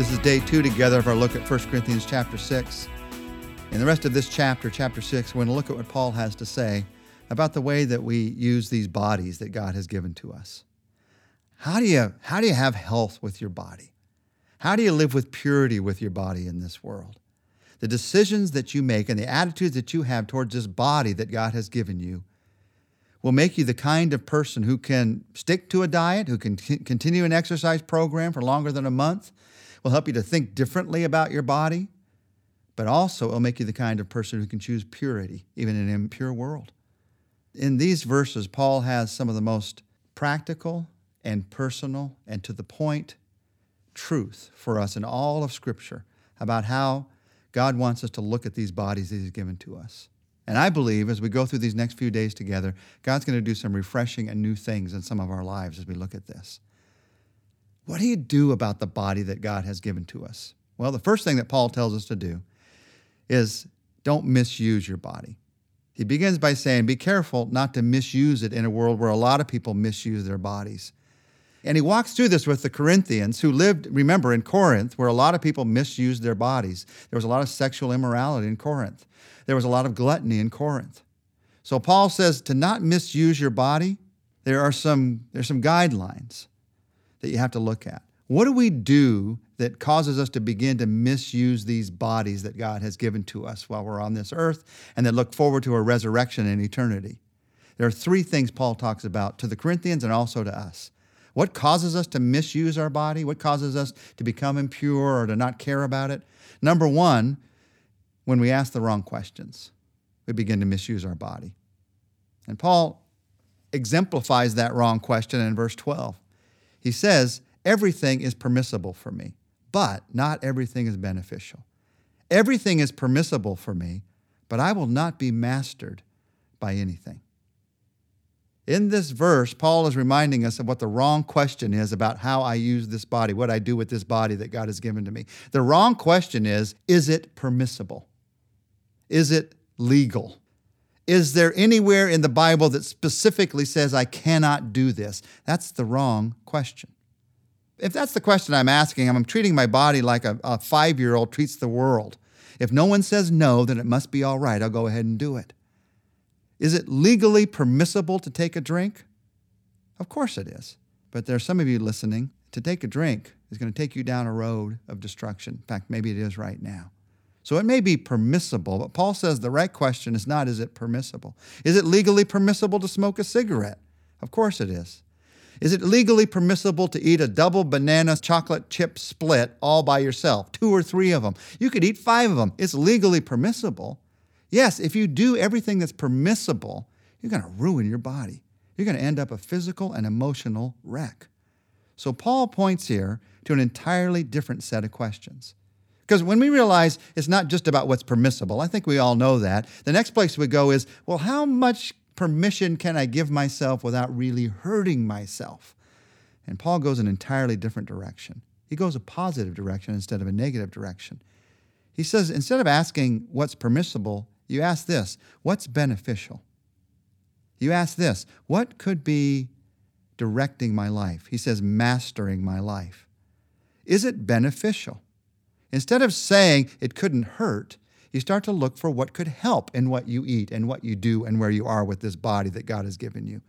This is day two together of our look at 1 Corinthians chapter 6. In the rest of this chapter, chapter 6, we're going to look at what Paul has to say about the way that we use these bodies that God has given to us. How do you, how do you have health with your body? How do you live with purity with your body in this world? The decisions that you make and the attitudes that you have towards this body that God has given you will make you the kind of person who can stick to a diet, who can continue an exercise program for longer than a month, will help you to think differently about your body, but also it will make you the kind of person who can choose purity, even in an impure world. In these verses, Paul has some of the most practical and personal and to the point truth for us in all of Scripture about how God wants us to look at these bodies that He's given to us. And I believe as we go through these next few days together, God's going to do some refreshing and new things in some of our lives as we look at this. What do you do about the body that God has given to us? Well, the first thing that Paul tells us to do is don't misuse your body. He begins by saying, Be careful not to misuse it in a world where a lot of people misuse their bodies. And he walks through this with the Corinthians who lived, remember, in Corinth, where a lot of people misused their bodies. There was a lot of sexual immorality in Corinth, there was a lot of gluttony in Corinth. So Paul says to not misuse your body, there are some, there's some guidelines that you have to look at. What do we do that causes us to begin to misuse these bodies that God has given to us while we're on this earth and that look forward to a resurrection in eternity? There are three things Paul talks about to the Corinthians and also to us. What causes us to misuse our body? What causes us to become impure or to not care about it? Number one, when we ask the wrong questions, we begin to misuse our body. And Paul exemplifies that wrong question in verse 12. He says, Everything is permissible for me, but not everything is beneficial. Everything is permissible for me, but I will not be mastered by anything. In this verse, Paul is reminding us of what the wrong question is about how I use this body, what I do with this body that God has given to me. The wrong question is is it permissible? Is it legal? Is there anywhere in the Bible that specifically says I cannot do this? That's the wrong question. If that's the question I'm asking, I'm treating my body like a, a five year old treats the world. If no one says no, then it must be all right. I'll go ahead and do it. Is it legally permissible to take a drink? Of course it is. But there are some of you listening. To take a drink is going to take you down a road of destruction. In fact, maybe it is right now. So it may be permissible, but Paul says the right question is not is it permissible? Is it legally permissible to smoke a cigarette? Of course it is. Is it legally permissible to eat a double banana chocolate chip split all by yourself, two or three of them? You could eat five of them. It's legally permissible. Yes, if you do everything that's permissible, you're going to ruin your body. You're going to end up a physical and emotional wreck. So Paul points here to an entirely different set of questions. Because when we realize it's not just about what's permissible, I think we all know that, the next place we go is, well, how much permission can I give myself without really hurting myself? And Paul goes an entirely different direction. He goes a positive direction instead of a negative direction. He says, instead of asking what's permissible, you ask this what's beneficial? You ask this what could be directing my life? He says, mastering my life. Is it beneficial? Instead of saying it couldn't hurt, you start to look for what could help in what you eat and what you do and where you are with this body that God has given you.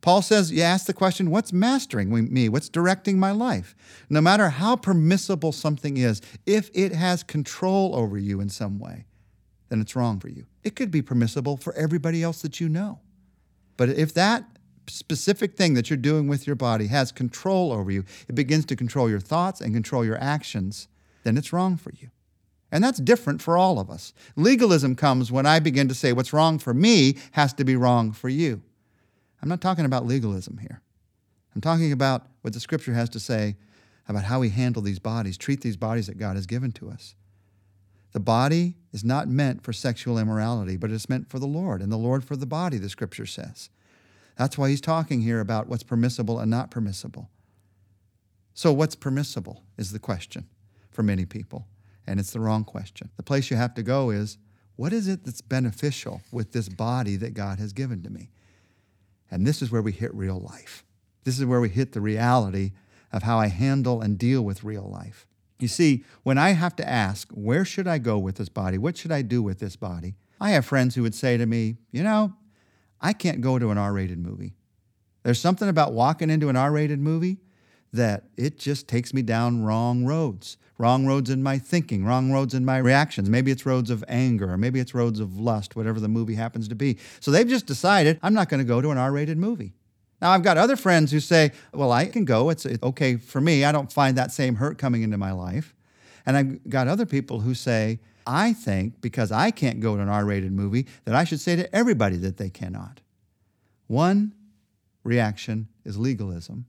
Paul says, you ask the question, what's mastering me? What's directing my life? No matter how permissible something is, if it has control over you in some way, then it's wrong for you. It could be permissible for everybody else that you know. But if that specific thing that you're doing with your body has control over you, it begins to control your thoughts and control your actions, then it's wrong for you. And that's different for all of us. Legalism comes when I begin to say what's wrong for me has to be wrong for you. I'm not talking about legalism here. I'm talking about what the scripture has to say about how we handle these bodies, treat these bodies that God has given to us. The body is not meant for sexual immorality, but it's meant for the Lord, and the Lord for the body, the scripture says. That's why he's talking here about what's permissible and not permissible. So, what's permissible is the question for many people, and it's the wrong question. The place you have to go is what is it that's beneficial with this body that God has given to me? And this is where we hit real life. This is where we hit the reality of how I handle and deal with real life. You see, when I have to ask, where should I go with this body? What should I do with this body? I have friends who would say to me, you know, I can't go to an R rated movie. There's something about walking into an R rated movie that it just takes me down wrong roads, wrong roads in my thinking, wrong roads in my reactions. Maybe it's roads of anger, or maybe it's roads of lust, whatever the movie happens to be. So they've just decided, I'm not going to go to an R rated movie. Now, I've got other friends who say, well, I can go. It's, okay for me. I don't find that same hurt coming into my life. And I've got other people who say, I think because I can't go to an R rated movie, that I should say to everybody that they cannot. One reaction is legalism.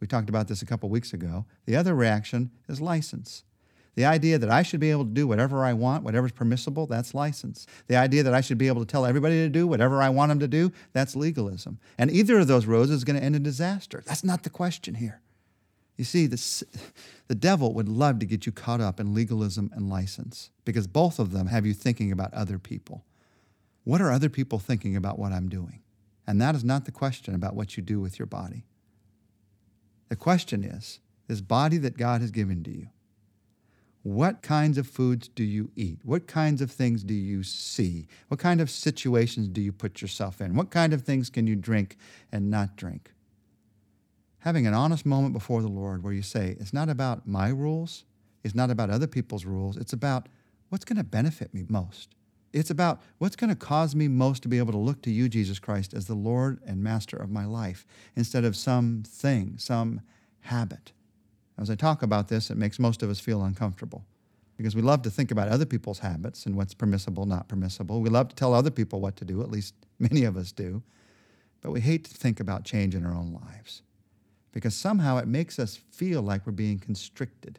We talked about this a couple weeks ago. The other reaction is license. The idea that I should be able to do whatever I want, whatever's permissible, that's license. The idea that I should be able to tell everybody to do whatever I want them to do, that's legalism. And either of those roads is going to end in disaster. That's not the question here. You see, the, the devil would love to get you caught up in legalism and license because both of them have you thinking about other people. What are other people thinking about what I'm doing? And that is not the question about what you do with your body. The question is this body that God has given to you, what kinds of foods do you eat? What kinds of things do you see? What kind of situations do you put yourself in? What kind of things can you drink and not drink? Having an honest moment before the Lord where you say, it's not about my rules, it's not about other people's rules, it's about what's going to benefit me most. It's about what's going to cause me most to be able to look to you, Jesus Christ, as the Lord and Master of my life instead of some thing, some habit. As I talk about this, it makes most of us feel uncomfortable because we love to think about other people's habits and what's permissible, not permissible. We love to tell other people what to do, at least many of us do. But we hate to think about change in our own lives because somehow it makes us feel like we're being constricted.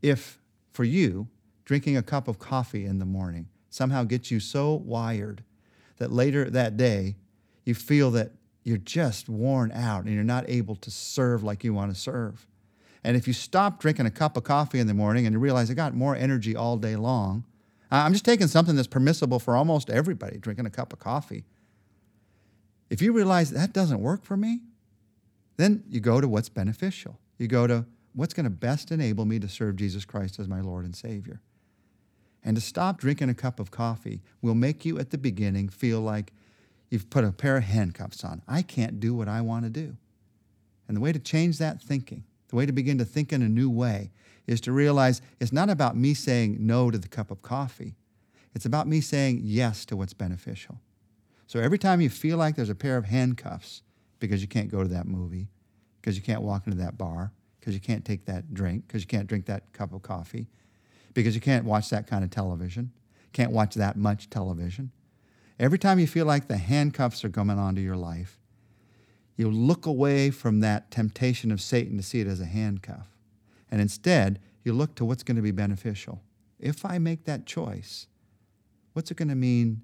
If, for you, drinking a cup of coffee in the morning somehow gets you so wired that later that day you feel that you're just worn out and you're not able to serve like you want to serve. And if you stop drinking a cup of coffee in the morning and you realize I got more energy all day long, I'm just taking something that's permissible for almost everybody, drinking a cup of coffee. If you realize that doesn't work for me, then you go to what's beneficial. You go to what's going to best enable me to serve Jesus Christ as my Lord and Savior. And to stop drinking a cup of coffee will make you at the beginning feel like you've put a pair of handcuffs on. I can't do what I want to do. And the way to change that thinking, the way to begin to think in a new way, is to realize it's not about me saying no to the cup of coffee. It's about me saying yes to what's beneficial. So every time you feel like there's a pair of handcuffs because you can't go to that movie, because you can't walk into that bar, because you can't take that drink, because you can't drink that cup of coffee, because you can't watch that kind of television, can't watch that much television. Every time you feel like the handcuffs are coming onto your life, you look away from that temptation of Satan to see it as a handcuff. And instead, you look to what's going to be beneficial. If I make that choice, what's it going to mean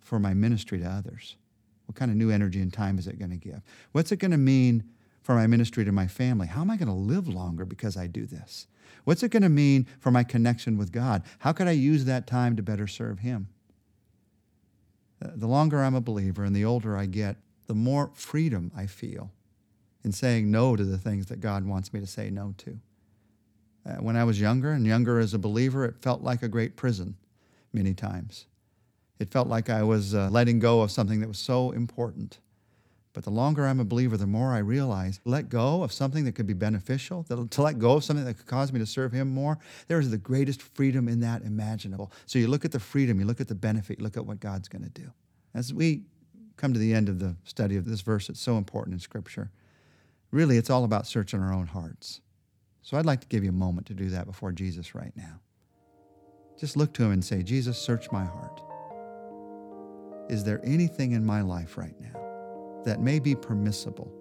for my ministry to others? What kind of new energy and time is it going to give? What's it going to mean for my ministry to my family? How am I going to live longer because I do this? What's it going to mean for my connection with God? How could I use that time to better serve Him? The longer I'm a believer and the older I get, the more freedom I feel in saying no to the things that God wants me to say no to. Uh, when I was younger and younger as a believer, it felt like a great prison many times. It felt like I was uh, letting go of something that was so important. But the longer I'm a believer, the more I realize let go of something that could be beneficial, to let go of something that could cause me to serve Him more, there is the greatest freedom in that imaginable. So you look at the freedom, you look at the benefit, you look at what God's going to do. As we come to the end of the study of this verse, it's so important in Scripture. Really, it's all about searching our own hearts. So I'd like to give you a moment to do that before Jesus right now. Just look to Him and say, Jesus, search my heart. Is there anything in my life right now? That may be permissible,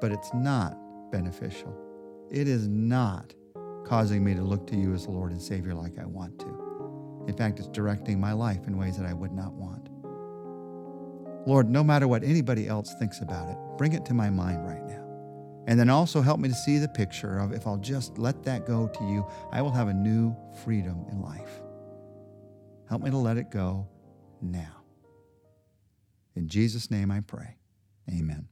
but it's not beneficial. It is not causing me to look to you as Lord and Savior like I want to. In fact, it's directing my life in ways that I would not want. Lord, no matter what anybody else thinks about it, bring it to my mind right now. And then also help me to see the picture of if I'll just let that go to you, I will have a new freedom in life. Help me to let it go now. In Jesus' name I pray. Amen.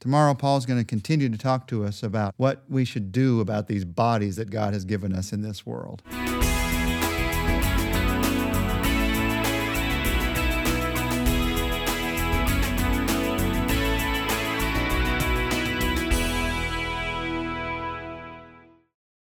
Tomorrow, Paul's going to continue to talk to us about what we should do about these bodies that God has given us in this world.